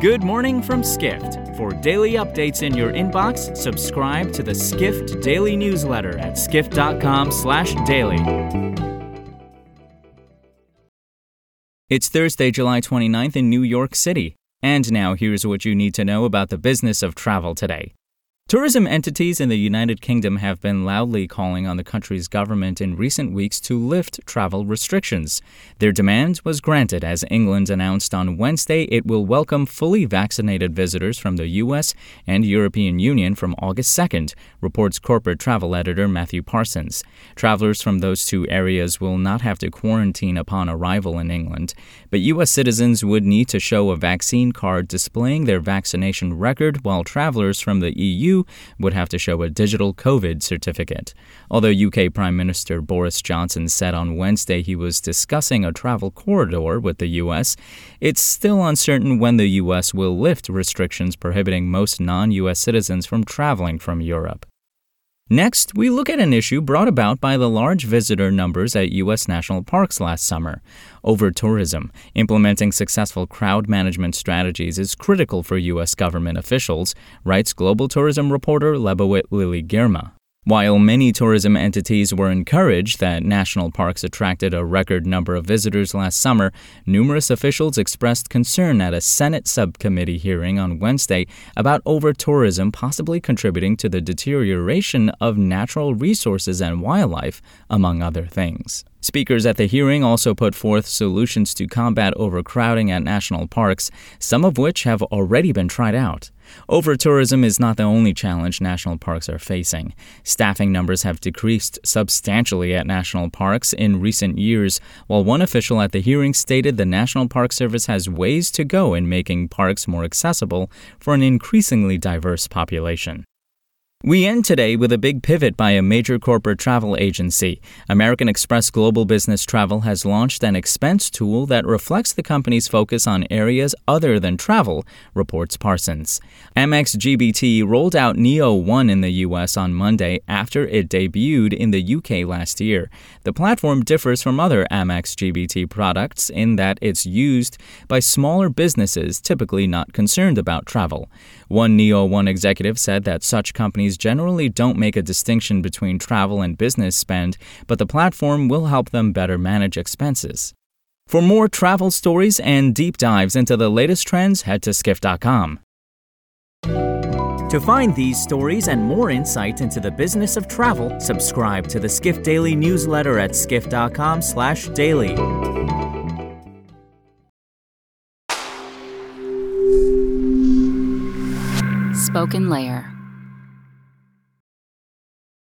Good morning from Skift. For daily updates in your inbox, subscribe to the Skift Daily newsletter at skift.com/daily. It's Thursday, July 29th in New York City. And now here's what you need to know about the business of travel today. Tourism entities in the United Kingdom have been loudly calling on the country's government in recent weeks to lift travel restrictions. Their demand was granted as England announced on Wednesday it will welcome fully vaccinated visitors from the U.S. and European Union from August 2nd, reports corporate travel editor Matthew Parsons. Travelers from those two areas will not have to quarantine upon arrival in England, but U.S. citizens would need to show a vaccine card displaying their vaccination record, while travelers from the EU would have to show a digital COVID certificate. Although UK Prime Minister Boris Johnson said on Wednesday he was discussing a travel corridor with the US, it's still uncertain when the US will lift restrictions prohibiting most non US citizens from traveling from Europe. Next, we look at an issue brought about by the large visitor numbers at U.S. national parks last summer. Over tourism, implementing successful crowd management strategies is critical for U.S. government officials, writes global tourism reporter Lebawit Lily Girma. While many tourism entities were encouraged that national parks attracted a record number of visitors last summer, numerous officials expressed concern at a Senate subcommittee hearing on Wednesday about over tourism possibly contributing to the deterioration of natural resources and wildlife, among other things. Speakers at the hearing also put forth solutions to combat overcrowding at national parks, some of which have already been tried out. Overtourism is not the only challenge national parks are facing. Staffing numbers have decreased substantially at national parks in recent years, while one official at the hearing stated the National Park Service has ways to go in making parks more accessible for an increasingly diverse population. We end today with a big pivot by a major corporate travel agency. American Express Global Business Travel has launched an expense tool that reflects the company's focus on areas other than travel, reports Parsons. Amex GBT rolled out Neo One in the US on Monday after it debuted in the UK last year. The platform differs from other Amex GBT products in that it's used by smaller businesses typically not concerned about travel. One Neo One executive said that such companies companies generally don't make a distinction between travel and business spend, but the platform will help them better manage expenses. For more travel stories and deep dives into the latest trends, head to skift.com. To find these stories and more insight into the business of travel, subscribe to the Skift Daily newsletter at skift.com/daily. SpokenLayer